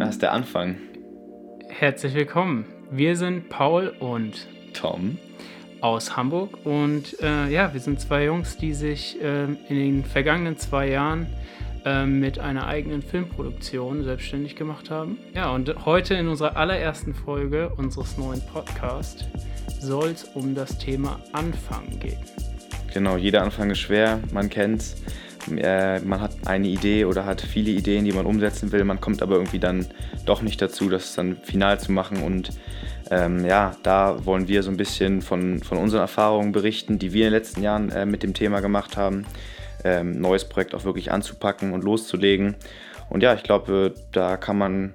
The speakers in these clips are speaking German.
Das ist der Anfang. Herzlich willkommen. Wir sind Paul und Tom. aus Hamburg und äh, ja, wir sind zwei Jungs, die sich ähm, in den vergangenen zwei Jahren ähm, mit einer eigenen Filmproduktion selbstständig gemacht haben. Ja, und heute in unserer allerersten Folge unseres neuen Podcasts soll es um das Thema Anfangen gehen. Genau, jeder Anfang ist schwer, man kennt's. Äh, man hat eine Idee oder hat viele Ideen, die man umsetzen will. Man kommt aber irgendwie dann doch nicht dazu, das dann final zu machen. Und ähm, ja, da wollen wir so ein bisschen von, von unseren Erfahrungen berichten, die wir in den letzten Jahren äh, mit dem Thema gemacht haben. Ähm, neues Projekt auch wirklich anzupacken und loszulegen. Und ja, ich glaube, da kann man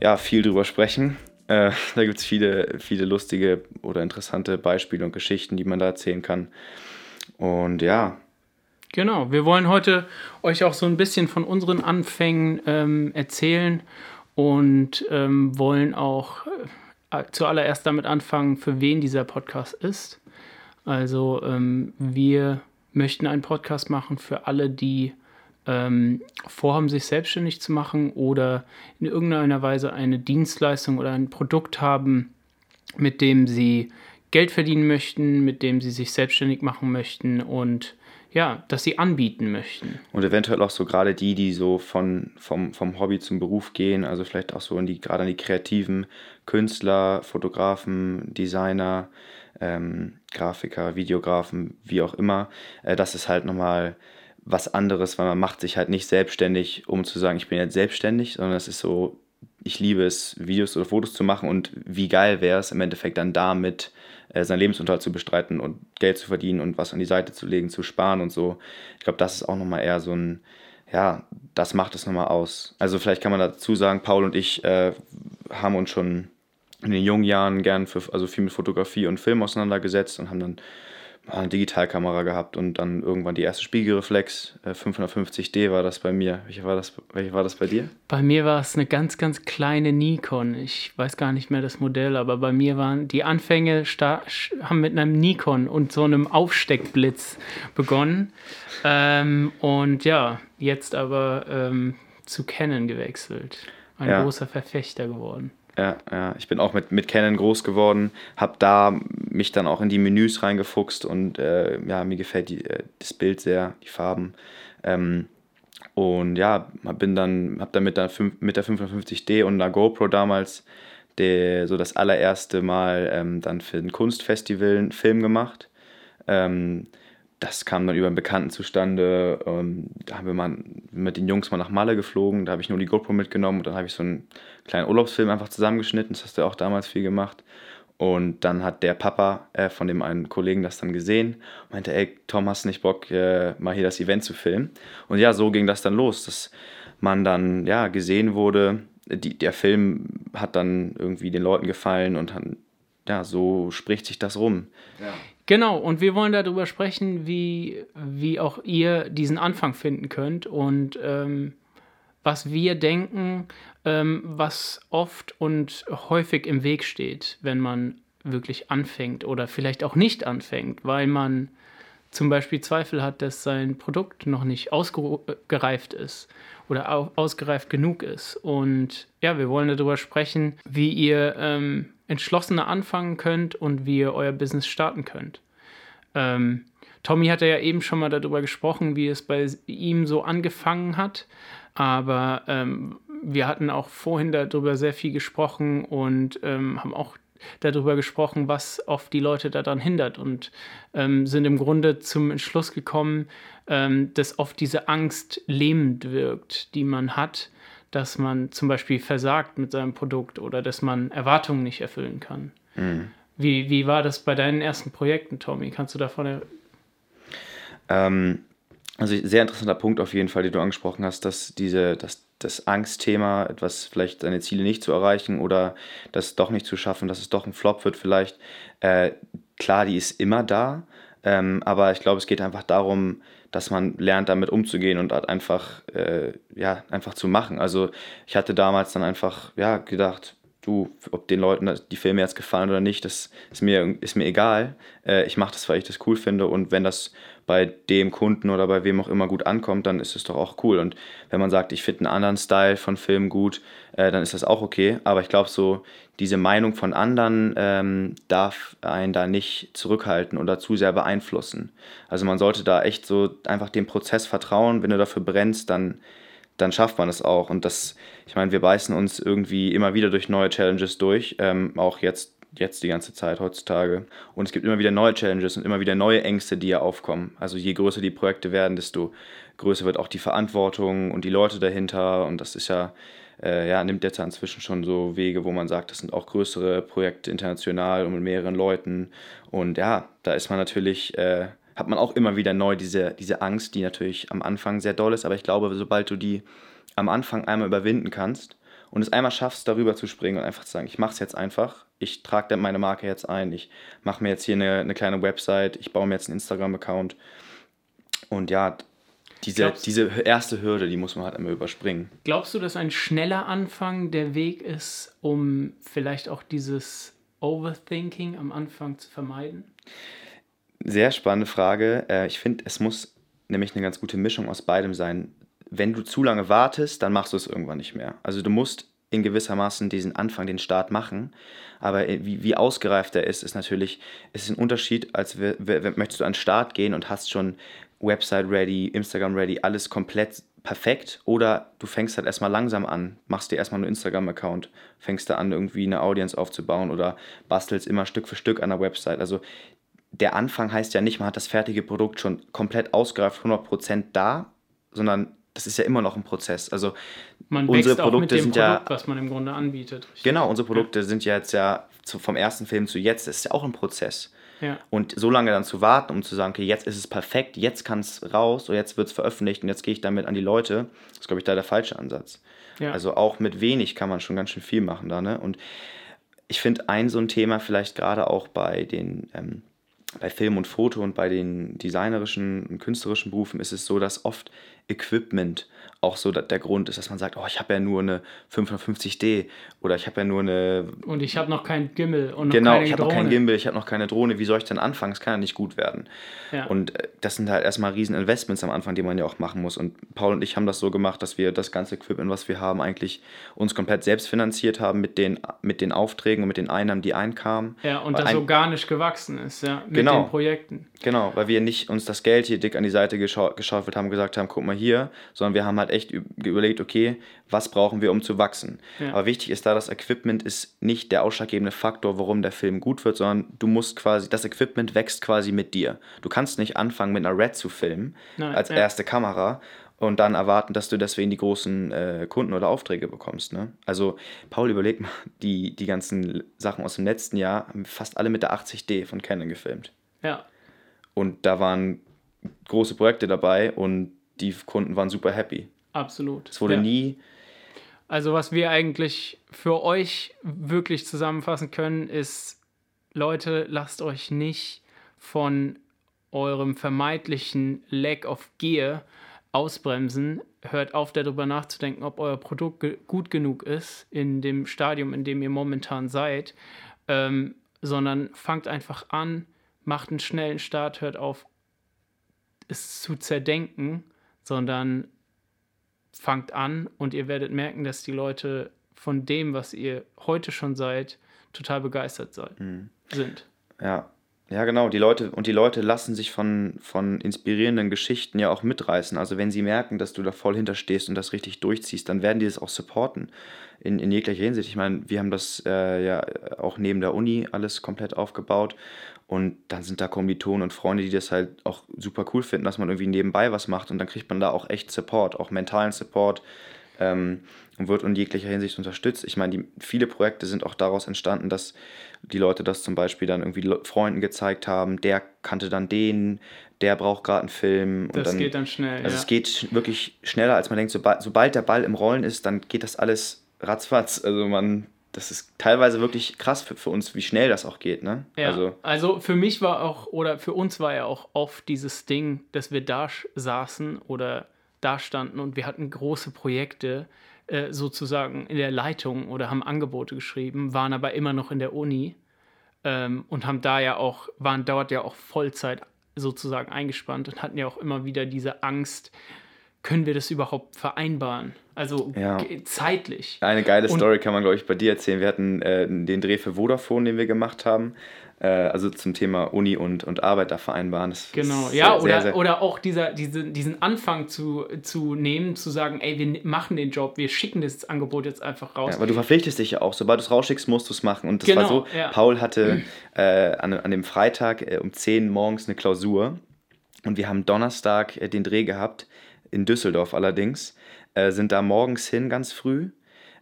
ja viel drüber sprechen. Äh, da gibt es viele, viele lustige oder interessante Beispiele und Geschichten, die man da erzählen kann. Und ja, Genau, wir wollen heute euch auch so ein bisschen von unseren Anfängen ähm, erzählen und ähm, wollen auch äh, zuallererst damit anfangen, für wen dieser Podcast ist. Also ähm, wir möchten einen Podcast machen für alle, die ähm, vorhaben, sich selbstständig zu machen oder in irgendeiner Weise eine Dienstleistung oder ein Produkt haben, mit dem sie Geld verdienen möchten, mit dem sie sich selbstständig machen möchten und ja, dass sie anbieten möchten. Und eventuell auch so gerade die, die so von, vom, vom Hobby zum Beruf gehen, also vielleicht auch so in die, gerade an die kreativen Künstler, Fotografen, Designer, ähm, Grafiker, Videografen, wie auch immer. Äh, das ist halt nochmal was anderes, weil man macht sich halt nicht selbstständig, um zu sagen, ich bin jetzt selbstständig, sondern es ist so, ich liebe es, Videos oder Fotos zu machen und wie geil wäre es im Endeffekt dann damit äh, seinen Lebensunterhalt zu bestreiten und Geld zu verdienen und was an die Seite zu legen, zu sparen und so. Ich glaube, das ist auch nochmal eher so ein, ja, das macht es nochmal aus. Also vielleicht kann man dazu sagen, Paul und ich äh, haben uns schon in den jungen Jahren gern für, also viel mit Fotografie und Film auseinandergesetzt und haben dann eine Digitalkamera gehabt und dann irgendwann die erste Spiegelreflex. Äh, 550D war das bei mir. Welche war das, welche war das bei dir? Bei mir war es eine ganz, ganz kleine Nikon. Ich weiß gar nicht mehr das Modell, aber bei mir waren die Anfänge haben mit einem Nikon und so einem Aufsteckblitz begonnen. Ähm, und ja, jetzt aber ähm, zu Canon gewechselt. Ein Ja. großer Verfechter geworden. Ja, ja, ich bin auch mit, mit Canon groß geworden, habe da mich dann auch in die Menüs reingefuchst und äh, ja, mir gefällt die, äh, das Bild sehr, die Farben. Ähm, und ja, bin dann, habe dann mit der, mit der 550D und einer GoPro damals der, so das allererste Mal ähm, dann für ein Kunstfestival einen Film gemacht. Ähm, das kam dann über einen Bekannten zustande. Ähm, da haben wir mal mit den Jungs mal nach Malle geflogen. Da habe ich nur die GoPro mitgenommen und dann habe ich so einen kleinen Urlaubsfilm einfach zusammengeschnitten. Das hast du auch damals viel gemacht. Und dann hat der Papa äh, von dem einen Kollegen das dann gesehen und meinte, ey, Tom, hast du nicht Bock, äh, mal hier das Event zu filmen? Und ja, so ging das dann los, dass man dann ja gesehen wurde. Die, der Film hat dann irgendwie den Leuten gefallen und dann, ja, so spricht sich das rum. Genau, und wir wollen darüber sprechen, wie, wie auch ihr diesen Anfang finden könnt und ähm, was wir denken, ähm, was oft und häufig im Weg steht, wenn man wirklich anfängt oder vielleicht auch nicht anfängt, weil man zum Beispiel Zweifel hat, dass sein Produkt noch nicht ausgereift ist oder au ausgereift genug ist. Und ja, wir wollen darüber sprechen, wie ihr ähm, entschlossener anfangen könnt und wie ihr euer Business starten könnt. Ähm, Tommy hatte ja eben schon mal darüber gesprochen, wie es bei ihm so angefangen hat. Aber ähm, wir hatten auch vorhin darüber sehr viel gesprochen und ähm, haben auch darüber gesprochen, was oft die Leute daran hindert und ähm, sind im Grunde zum Entschluss gekommen, ähm, dass oft diese Angst lähmend wirkt, die man hat, dass man zum Beispiel versagt mit seinem Produkt oder dass man Erwartungen nicht erfüllen kann. Wie, wie war das bei deinen ersten Projekten, Tommy? Kannst du davon er Ähm, also sehr interessanter Punkt auf jeden Fall, den du angesprochen hast, dass diese, dass das Angstthema, etwas vielleicht seine Ziele nicht zu erreichen oder das doch nicht zu schaffen, dass es doch ein Flop wird vielleicht, äh, klar, die ist immer da, ähm, aber ich glaube, es geht einfach darum, dass man lernt, damit umzugehen und halt einfach, äh, ja, einfach zu machen. Also ich hatte damals dann einfach, ja, gedacht, du, ob den Leuten die Filme jetzt gefallen oder nicht, das ist mir, ist mir egal. Äh, ich mache das, weil ich das cool finde und wenn das bei dem Kunden oder bei wem auch immer gut ankommt, dann ist es doch auch cool. Und wenn man sagt, ich finde einen anderen Style von Film gut, äh, dann ist das auch okay. Aber ich glaube, so diese Meinung von anderen ähm, darf einen da nicht zurückhalten oder zu sehr beeinflussen. Also man sollte da echt so einfach dem Prozess vertrauen. Wenn du dafür brennst, dann, dann schafft man es auch. Und das, ich meine, wir beißen uns irgendwie immer wieder durch neue Challenges durch. Ähm, auch jetzt jetzt die ganze Zeit heutzutage. Und es gibt immer wieder neue Challenges und immer wieder neue Ängste, die ja aufkommen. Also je größer die Projekte werden, desto größer wird auch die Verantwortung und die Leute dahinter. Und das ist ja, äh, ja, nimmt jetzt inzwischen schon so Wege, wo man sagt, das sind auch größere Projekte international und mit mehreren Leuten. Und ja, da ist man natürlich, äh, hat man auch immer wieder neu diese, diese Angst, die natürlich am Anfang sehr doll ist. Aber ich glaube, sobald du die am Anfang einmal überwinden kannst und es einmal schaffst, darüber zu springen und einfach zu sagen, ich mache es jetzt einfach, ich trage meine Marke jetzt ein, ich mache mir jetzt hier eine, eine kleine Website, ich baue mir jetzt einen Instagram-Account. Und ja, diese, glaubst, diese erste Hürde, die muss man halt immer überspringen. Glaubst du, dass ein schneller Anfang der Weg ist, um vielleicht auch dieses Overthinking am Anfang zu vermeiden? Sehr spannende Frage. Äh, ich finde, es muss nämlich eine ganz gute Mischung aus beidem sein. Wenn du zu lange wartest, dann machst du es irgendwann nicht mehr. Also du musst in gewissermaßen diesen Anfang, den Start machen. Aber äh, wie, wie ausgereift er ist, ist natürlich, es ist ein Unterschied, als wir, möchtest du an den Start gehen und hast schon Website ready, Instagram ready, alles komplett perfekt. Oder du fängst halt erstmal langsam an, machst dir erstmal einen Instagram-Account, fängst da an, irgendwie eine Audience aufzubauen oder bastelst immer Stück für Stück an der Website. Also der Anfang heißt ja nicht, man hat das fertige Produkt schon komplett ausgereift, 100% da, sondern das ist ja immer noch ein Prozess. Also man unsere Produkte sind Produkt, ja, was man im Grunde anbietet. Richtig? Genau, unsere Produkte ja. sind ja jetzt ja zu, vom ersten Film zu jetzt, das ist ja auch ein Prozess. Ja. Und so lange dann zu warten, um zu sagen, okay, jetzt ist es perfekt, jetzt kann es raus, oder jetzt wird es veröffentlicht und jetzt gehe ich damit an die Leute, ist, glaube ich, da der falsche Ansatz. Ja. Also auch mit wenig kann man schon ganz schön viel machen da. Ne? Und ich finde ein so ein Thema vielleicht gerade auch bei den ähm, bei Film und Foto und bei den designerischen und künstlerischen Berufen ist es so, dass oft Equipment auch so der Grund ist, dass man sagt, oh, ich habe ja nur eine 550D oder ich habe ja nur eine... Und ich habe noch kein Gimbal und noch genau, keine ich habe noch kein Gimbal, ich habe noch keine Drohne, wie soll ich denn anfangen? Es kann ja nicht gut werden. Ja. Und äh, das sind halt erstmal riesen Investments am Anfang, die man ja auch machen muss. Und Paul und ich haben das so gemacht, dass wir das ganze Equipment, was wir haben, eigentlich uns komplett selbst finanziert haben mit den, mit den Aufträgen und mit den Einnahmen, die einkamen. Ja, und das ein, organisch gewachsen ist, ja, mit genau, den Projekten. Genau, weil wir nicht uns das Geld hier dick an die Seite geschau geschaufelt haben, gesagt haben, guck mal hier, sondern wir haben halt echt überlegt, okay, was brauchen wir, um zu wachsen. Ja. Aber wichtig ist da, das Equipment ist nicht der ausschlaggebende Faktor, warum der Film gut wird, sondern du musst quasi, das Equipment wächst quasi mit dir. Du kannst nicht anfangen, mit einer Red zu filmen, Nein, als ja. erste Kamera und dann erwarten, dass du deswegen die großen äh, Kunden oder Aufträge bekommst. Ne? Also, Paul, überleg mal, die, die ganzen Sachen aus dem letzten Jahr haben fast alle mit der 80D von Canon gefilmt. Ja. Und da waren große Projekte dabei und die Kunden waren super happy. Absolut. Es wurde ja. nie. Also, was wir eigentlich für euch wirklich zusammenfassen können, ist, Leute, lasst euch nicht von eurem vermeintlichen Lack of Gear ausbremsen. Hört auf, darüber nachzudenken, ob euer Produkt ge gut genug ist in dem Stadium, in dem ihr momentan seid, ähm, sondern fangt einfach an, macht einen schnellen Start, hört auf, es zu zerdenken, sondern fangt an und ihr werdet merken, dass die Leute von dem, was ihr heute schon seid, total begeistert seid, mhm. sind. Ja. Ja, genau. Die Leute, und die Leute lassen sich von, von inspirierenden Geschichten ja auch mitreißen. Also wenn sie merken, dass du da voll hinterstehst und das richtig durchziehst, dann werden die das auch supporten. In, in jeglicher Hinsicht. Ich meine, wir haben das äh, ja auch neben der Uni alles komplett aufgebaut. Und dann sind da Kommilitonen und Freunde, die das halt auch super cool finden, dass man irgendwie nebenbei was macht. Und dann kriegt man da auch echt Support, auch mentalen Support ähm, und wird in jeglicher Hinsicht unterstützt. Ich meine, die, viele Projekte sind auch daraus entstanden, dass die Leute das zum Beispiel dann irgendwie Freunden gezeigt haben. Der kannte dann den, der braucht gerade einen Film. das dann, geht dann schnell. Also ja. es geht wirklich schneller, als man denkt. Sobald, sobald der Ball im Rollen ist, dann geht das alles ratzfatz. Also man das ist teilweise wirklich krass für, für uns, wie schnell das auch geht, ne? Ja, also, also für mich war auch, oder für uns war ja auch oft dieses Ding, dass wir da saßen oder da standen und wir hatten große Projekte äh, sozusagen in der Leitung oder haben Angebote geschrieben, waren aber immer noch in der Uni ähm, und haben da ja auch, waren dort ja auch Vollzeit sozusagen eingespannt und hatten ja auch immer wieder diese Angst, können wir das überhaupt vereinbaren? Also Ja. zeitlich. Eine geile Und- Story kann man, glaube ich, bei dir erzählen. Wir hatten äh, den Dreh für Vodafone, den wir gemacht haben. Äh, also zum Thema Uni und, und Arbeit da vereinbaren. Das Genau, ja, sehr, oder, sehr, oder auch dieser, diese, diesen Anfang zu, zu nehmen, zu sagen, ey, wir machen den Job, wir schicken das Angebot jetzt einfach raus. Ja, aber du verpflichtest dich ja auch. Sobald du es rausschickst, musst du es machen. Und das war Genau, so, ja. Paul hatte äh, an, an dem Freitag äh, um 10 morgens eine Klausur. Und wir haben Donnerstag äh, den Dreh gehabt, in Düsseldorf allerdings. Äh, sind da morgens hin, ganz früh.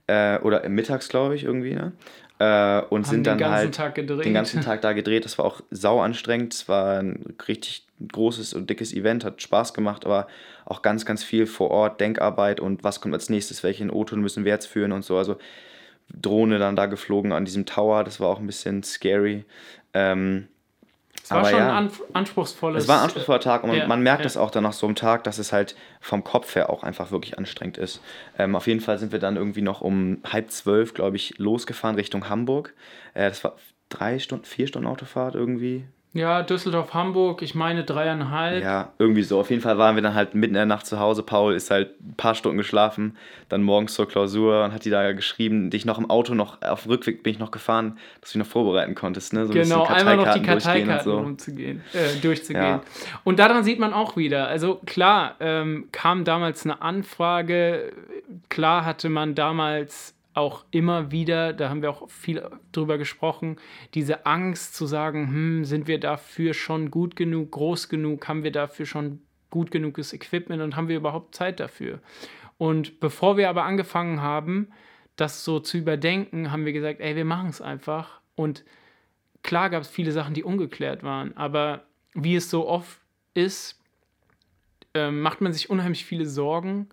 Äh, oder mittags, glaube ich, irgendwie. Ne? Äh, und sind den dann ganzen halt den ganzen Tag da gedreht. Das war auch sau anstrengend. Es war ein richtig großes und dickes Event, hat Spaß gemacht, aber auch ganz, ganz viel vor Ort, Denkarbeit und was kommt als nächstes, welchen O-Ton müssen wir jetzt führen und so. Also Drohne dann da geflogen an diesem Tower, das war auch ein bisschen scary. Ähm, es war aber schon ja. ein anspruchsvolles. es war ein anspruchsvoller Tag und man, ja, man merkt ja. es auch dann nach so einem Tag, dass es halt vom Kopf her auch einfach wirklich anstrengend ist. Ähm, auf jeden Fall sind wir dann irgendwie noch um halb zwölf, glaube ich, losgefahren Richtung Hamburg. Äh, das war drei Stunden, vier Stunden Autofahrt irgendwie. Ja, Düsseldorf, Hamburg, ich meine dreieinhalb. Ja, irgendwie so. Auf jeden Fall waren wir dann halt mitten in der Nacht zu Hause. Paul ist halt ein paar Stunden geschlafen, dann morgens zur Klausur und hat die da geschrieben. Dich noch im Auto noch, auf dem Rückweg bin ich noch gefahren, dass du dich noch vorbereiten konntest. Ne? So ein Genau, bisschen einmal noch die Karteikarten so. rumzugehen, äh, durchzugehen. Ja. Und daran sieht man auch wieder, also klar, ähm, kam damals eine Anfrage, klar hatte man damals auch immer wieder, da haben wir auch viel drüber gesprochen, diese Angst zu sagen, hm, sind wir dafür schon gut genug, groß genug, haben wir dafür schon gut genuges Equipment und haben wir überhaupt Zeit dafür? Und bevor wir aber angefangen haben, das so zu überdenken, haben wir gesagt, ey, wir machen es einfach. Und klar gab es viele Sachen, die ungeklärt waren, aber wie es so oft ist, ähm, macht man sich unheimlich viele Sorgen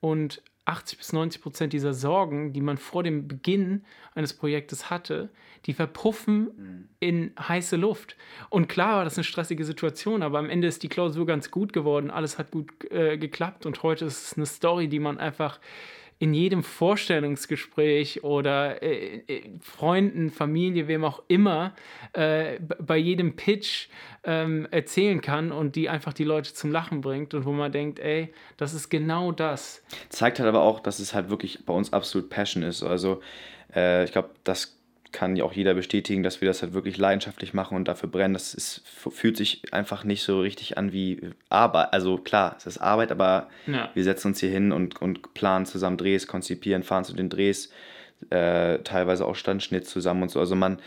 und 80 bis 90 Prozent dieser Sorgen, die man vor dem Beginn eines Projektes hatte, die verpuffen in heiße Luft. Und klar war das eine stressige Situation, aber am Ende ist die Klausur ganz gut geworden, alles hat gut äh, geklappt und heute ist es eine Story, die man einfach in jedem Vorstellungsgespräch oder äh, äh, Freunden, Familie, wem auch immer, äh, bei jedem Pitch ähm, erzählen kann und die einfach die Leute zum Lachen bringt und wo man denkt, ey, das ist genau das. Zeigt halt aber auch, dass es halt wirklich bei uns absolut Passion ist. Also äh, ich glaube, das kann ja auch jeder bestätigen, dass wir das halt wirklich leidenschaftlich machen und dafür brennen. Das ist, fühlt sich einfach nicht so richtig an wie Arbeit. Also klar, es ist Arbeit, aber Ja. wir setzen uns hier hin und, und planen zusammen Drehs, konzipieren, fahren zu den Drehs, äh, teilweise auch Standschnitt zusammen und so. Also man,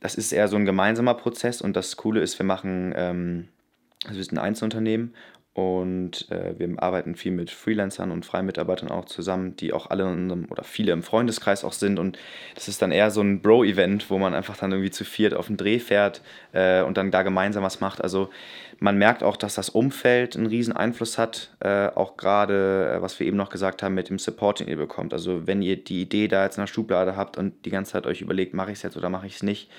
das ist eher so ein gemeinsamer Prozess und das Coole ist, wir machen, ähm, also wir sind ein Einzelunternehmen und äh, wir arbeiten viel mit Freelancern und Freimitarbeitern auch zusammen, die auch alle in unserem, oder viele im Freundeskreis auch sind und das ist dann eher so ein Bro-Event, wo man einfach dann irgendwie zu viert auf den Dreh fährt äh, und dann da gemeinsam was macht. Also man merkt auch, dass das Umfeld einen riesen Einfluss hat, äh, auch gerade, äh, was wir eben noch gesagt haben, mit dem Support, den ihr bekommt. Also wenn ihr die Idee da jetzt in der Schublade habt und die ganze Zeit euch überlegt, mache ich es jetzt oder mache ich es nicht,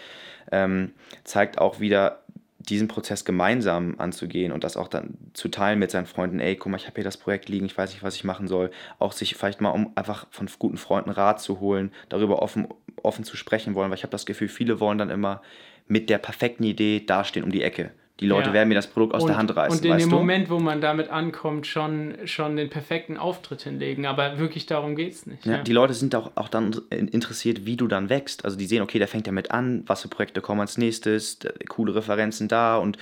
ähm, zeigt auch wieder, diesen Prozess gemeinsam anzugehen und das auch dann zu teilen mit seinen Freunden, ey, guck mal, ich habe hier das Projekt liegen, ich weiß nicht, was ich machen soll. Auch sich vielleicht mal, um einfach von guten Freunden Rat zu holen, darüber offen, offen zu sprechen wollen, weil ich habe das Gefühl, viele wollen dann immer mit der perfekten Idee dastehen um die Ecke. Die Leute Ja. werden mir das Produkt aus und, der Hand reißen, Und in dem du? Moment, wo man damit ankommt, schon, schon den perfekten Auftritt hinlegen. Aber wirklich darum geht es nicht. Ja, Die Leute sind auch, auch dann interessiert, wie du dann wächst. Also die sehen, okay, der fängt ja mit an, was für Projekte kommen als nächstes, da- coole Referenzen da und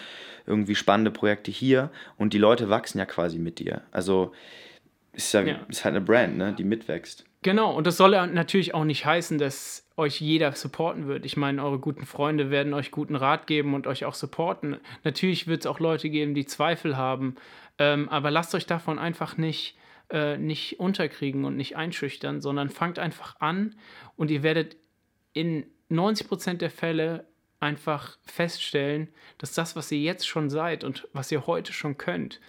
irgendwie spannende Projekte hier. Und die Leute wachsen ja quasi mit dir. Also ist ja, Ja. ist halt eine Brand, ne, die mitwächst. Genau, und das soll natürlich auch nicht heißen, dass euch jeder supporten wird. Ich meine, eure guten Freunde werden euch guten Rat geben und euch auch supporten. Natürlich wird es auch Leute geben, die Zweifel haben, ähm, aber lasst euch davon einfach nicht, äh, nicht unterkriegen und nicht einschüchtern, sondern fangt einfach an und ihr werdet in 90% der Fälle einfach feststellen, dass das, was ihr jetzt schon seid und was ihr heute schon könnt,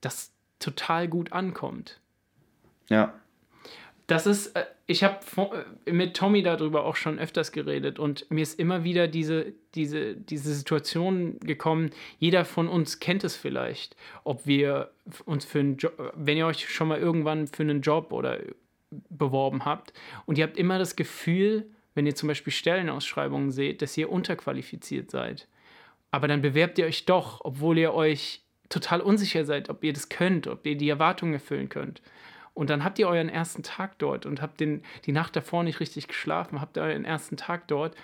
das total gut ankommt. Ja. Das ist, äh, ich habe mit Tommy darüber auch schon öfters geredet und mir ist immer wieder diese, diese, diese Situation gekommen. Jeder von uns kennt es vielleicht, ob wir uns für einen Job, wenn ihr euch schon mal irgendwann für einen Job oder beworben habt und ihr habt immer das Gefühl, wenn ihr zum Beispiel Stellenausschreibungen seht, dass ihr unterqualifiziert seid. aber dann bewerbt ihr euch doch, obwohl ihr euch total unsicher seid, ob ihr das könnt, ob ihr die Erwartungen erfüllen könnt. Und dann habt ihr euren ersten Tag dort und habt den, die Nacht davor nicht richtig geschlafen, habt euren ersten Tag dort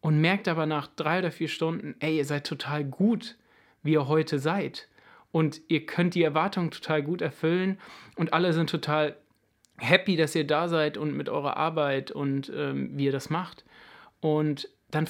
und merkt aber nach drei oder vier Stunden, ey, ihr seid total gut, wie ihr heute seid. Und ihr könnt die Erwartungen total gut erfüllen und alle sind total happy, dass ihr da seid und mit eurer Arbeit und ähm, wie ihr das macht. Und dann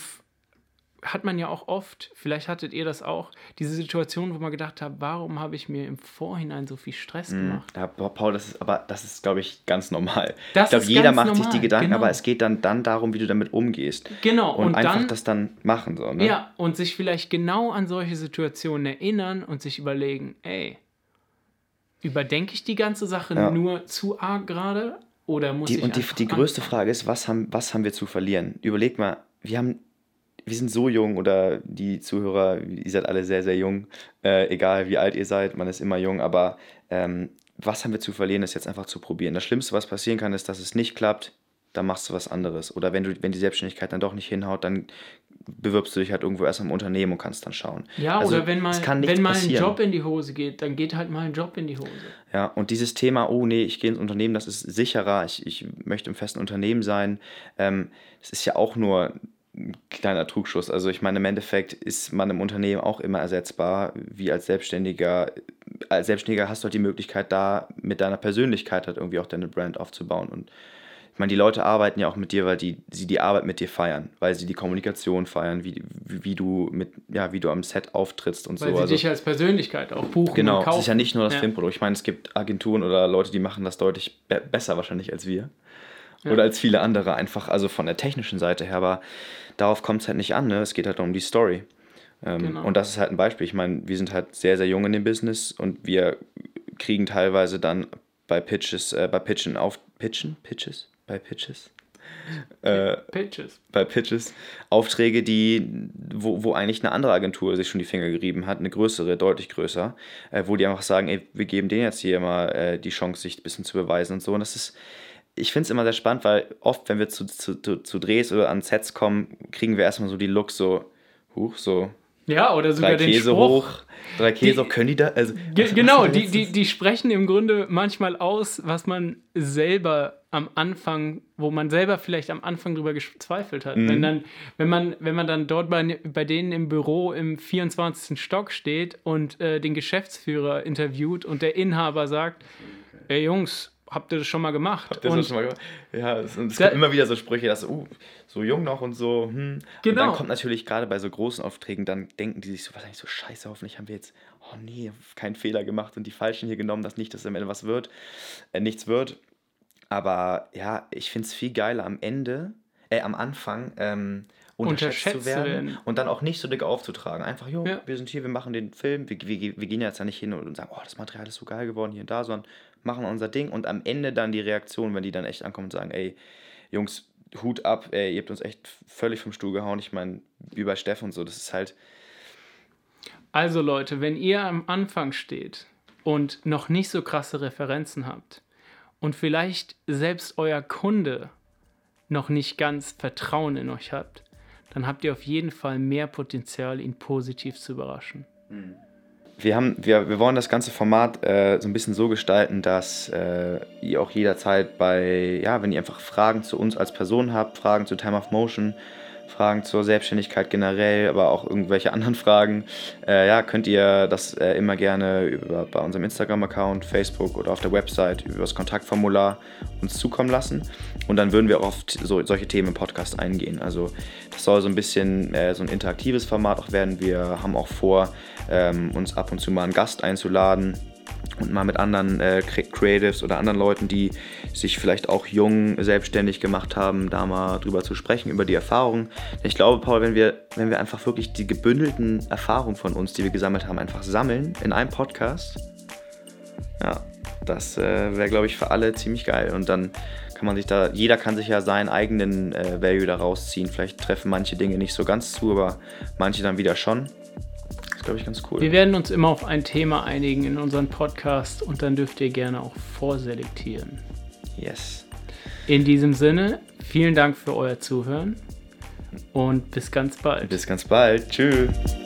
hat man ja auch oft, vielleicht hattet ihr das auch, diese Situation, wo man gedacht hat, warum habe ich mir im Vorhinein so viel Stress mhm. gemacht? Ja, Paul, das ist aber, das ist, glaube ich, ganz normal. Das ich glaube, jeder macht normal. sich die Gedanken, genau. aber es geht dann, dann darum, wie du damit umgehst. Genau. Und, und einfach dann, das dann machen. So, ne? Ja, und sich vielleicht genau an solche Situationen erinnern und sich überlegen, ey, überdenke ich die ganze Sache ja. nur zu arg gerade? Oder muss die, ich Und die, die größte Frage ist, was haben, was haben wir zu verlieren? Überleg mal, wir haben wir sind so jung oder die Zuhörer, ihr seid alle sehr, sehr jung, äh, egal wie alt ihr seid, man ist immer jung, aber ähm, was haben wir zu verlieren, ist jetzt einfach zu probieren. Das Schlimmste, was passieren kann, ist, dass es nicht klappt, dann machst du was anderes. Oder wenn du, wenn die Selbstständigkeit dann doch nicht hinhaut, dann bewirbst du dich halt irgendwo erst am Unternehmen und kannst dann schauen. Ja, also, oder wenn mal, wenn mal ein Job in die Hose geht, dann geht halt mal ein Job in die Hose. Ja, und dieses Thema, oh nee, ich gehe ins Unternehmen, das ist sicherer, ich, ich möchte im festen Unternehmen sein, ähm, das ist ja auch nur ein kleiner Trugschuss. Also ich meine, im Endeffekt ist man im Unternehmen auch immer ersetzbar, wie als Selbstständiger. Als Selbstständiger hast du halt die Möglichkeit, da mit deiner Persönlichkeit halt irgendwie auch deine Brand aufzubauen. Und ich meine, die Leute arbeiten ja auch mit dir, weil die, sie die Arbeit mit dir feiern, weil sie die Kommunikation feiern, wie, wie, wie du mit, ja, wie du am Set auftrittst und weil so. Weil sie also, dich als Persönlichkeit auch buchen. Genau, und kaufen. es ist ja nicht nur das ja. Filmprodukt. Ich meine, es gibt Agenturen oder Leute, die machen das deutlich be besser wahrscheinlich als wir. Ja. Oder als viele andere einfach, also von der technischen Seite her, aber darauf kommt es halt nicht an, ne? Es geht halt um die Story. Ähm, genau. Und das ist halt ein Beispiel. Ich meine, wir sind halt sehr, sehr jung in dem Business und wir kriegen teilweise dann bei Pitches, äh, bei Pitchen auf Pitchen? Pitches? Bei Pitches? Äh, Pitches. Bei Pitches. Aufträge, die, wo, wo eigentlich eine andere Agentur sich schon die Finger gerieben hat, eine größere, deutlich größer, äh, wo die einfach sagen, ey, wir geben denen jetzt hier mal äh, die Chance, sich ein bisschen zu beweisen und so. Und das ist, ich finde es immer sehr spannend, weil oft, wenn wir zu, zu, zu, zu, Drehs oder an Sets kommen, kriegen wir erstmal so die Looks so, huch, so. Ja, oder sogar drei Käse Spruch, hoch, drei Käse, die, können die da? Also, genau, die, die, die sprechen im Grunde manchmal aus, was man selber am Anfang, wo man selber vielleicht am Anfang drüber gezweifelt hat. Mhm. Wenn, dann, wenn, man, wenn man dann dort bei, bei denen im Büro im 24. Stock steht und äh, den Geschäftsführer interviewt und der Inhaber sagt, ey Jungs, habt ihr das schon mal gemacht? Habt ihr das schon mal gemacht? Ja, es, es da, immer wieder so Sprüche, dass uh, so jung noch und so. Hm. Genau. Und dann kommt natürlich gerade bei so großen Aufträgen, dann denken die sich so, was eigentlich so scheiße, hoffentlich haben wir jetzt, oh nee, keinen Fehler gemacht und die Falschen hier genommen, dass nicht, dass am Ende was wird, äh, nichts wird. Aber ja, ich finde es viel geiler am Ende, äh, am Anfang, ähm, unterschätzt, unterschätzt zu werden, werden, und dann auch nicht so dick aufzutragen. Einfach, jo, ja. wir sind hier, wir machen den Film, wir, wir, wir gehen jetzt ja nicht hin und sagen, oh, das Material ist so geil geworden hier und da, sondern machen unser Ding und am Ende dann die Reaktion, wenn die dann echt ankommen und sagen, ey, Jungs, Hut ab, ey, ihr habt uns echt völlig vom Stuhl gehauen. Ich meine, wie bei Steff und so, das ist halt. Also Leute, wenn ihr am Anfang steht und noch nicht so krasse Referenzen habt und vielleicht selbst euer Kunde noch nicht ganz Vertrauen in euch habt, dann habt ihr auf jeden Fall mehr Potenzial, ihn positiv zu überraschen. Wir, haben, wir, wir wollen das ganze Format äh, so ein bisschen so gestalten, dass äh, ihr auch jederzeit bei, ja, wenn ihr einfach Fragen zu uns als Person habt, Fragen zu Time of Motion, Fragen zur Selbstständigkeit generell, aber auch irgendwelche anderen Fragen, äh, ja, könnt ihr das äh, immer gerne über, bei unserem Instagram-Account, Facebook oder auf der Website über das Kontaktformular uns zukommen lassen. Und dann würden wir auch auf so, solche Themen im Podcast eingehen. Also das soll so ein bisschen äh, so ein interaktives Format auch werden. Wir haben auch vor, ähm, uns ab und zu mal einen Gast einzuladen und mal mit anderen äh, Creatives oder anderen Leuten, die sich vielleicht auch jung selbstständig gemacht haben, da mal drüber zu sprechen, über die Erfahrungen. Ich glaube, Paul, wenn wir, wenn wir einfach wirklich die gebündelten Erfahrungen von uns, die wir gesammelt haben, einfach sammeln in einem Podcast, ja, das äh, wäre, glaube ich, für alle ziemlich geil. Und dann kann man sich da, jeder kann sich ja seinen eigenen äh, Value da rausziehen. Vielleicht treffen manche Dinge nicht so ganz zu, aber manche dann wieder schon glaube ich, ganz cool. Wir werden uns immer auf ein Thema einigen in unserem Podcast und dann dürft ihr gerne auch vorselektieren. Yes. In diesem Sinne, vielen Dank für euer Zuhören und bis ganz bald. Bis ganz bald. Tschüss.